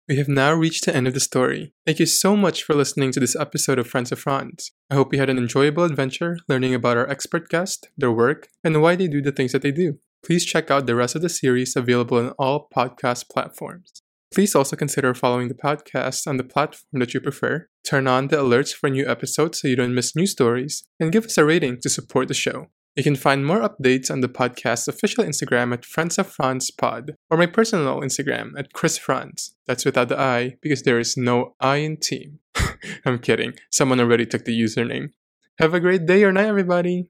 We have now reached the end of the story. Thank you so much for listening to this episode of Friends of Franz. I hope you had an enjoyable adventure learning about our expert guest, their work, and why they do the things that they do. Please check out the rest of the series available on all podcast platforms. Please also consider following the podcast on the platform that you prefer, turn on the alerts for new episodes so you don't miss new stories, and give us a rating to support the show. You can find more updates on the podcast's official Instagram at Friends of Franz Pod, or my personal Instagram at Chris Franz. That's without the I because there is no I in team. *laughs* I'm kidding. Someone already took the username. Have a great day or night, everybody.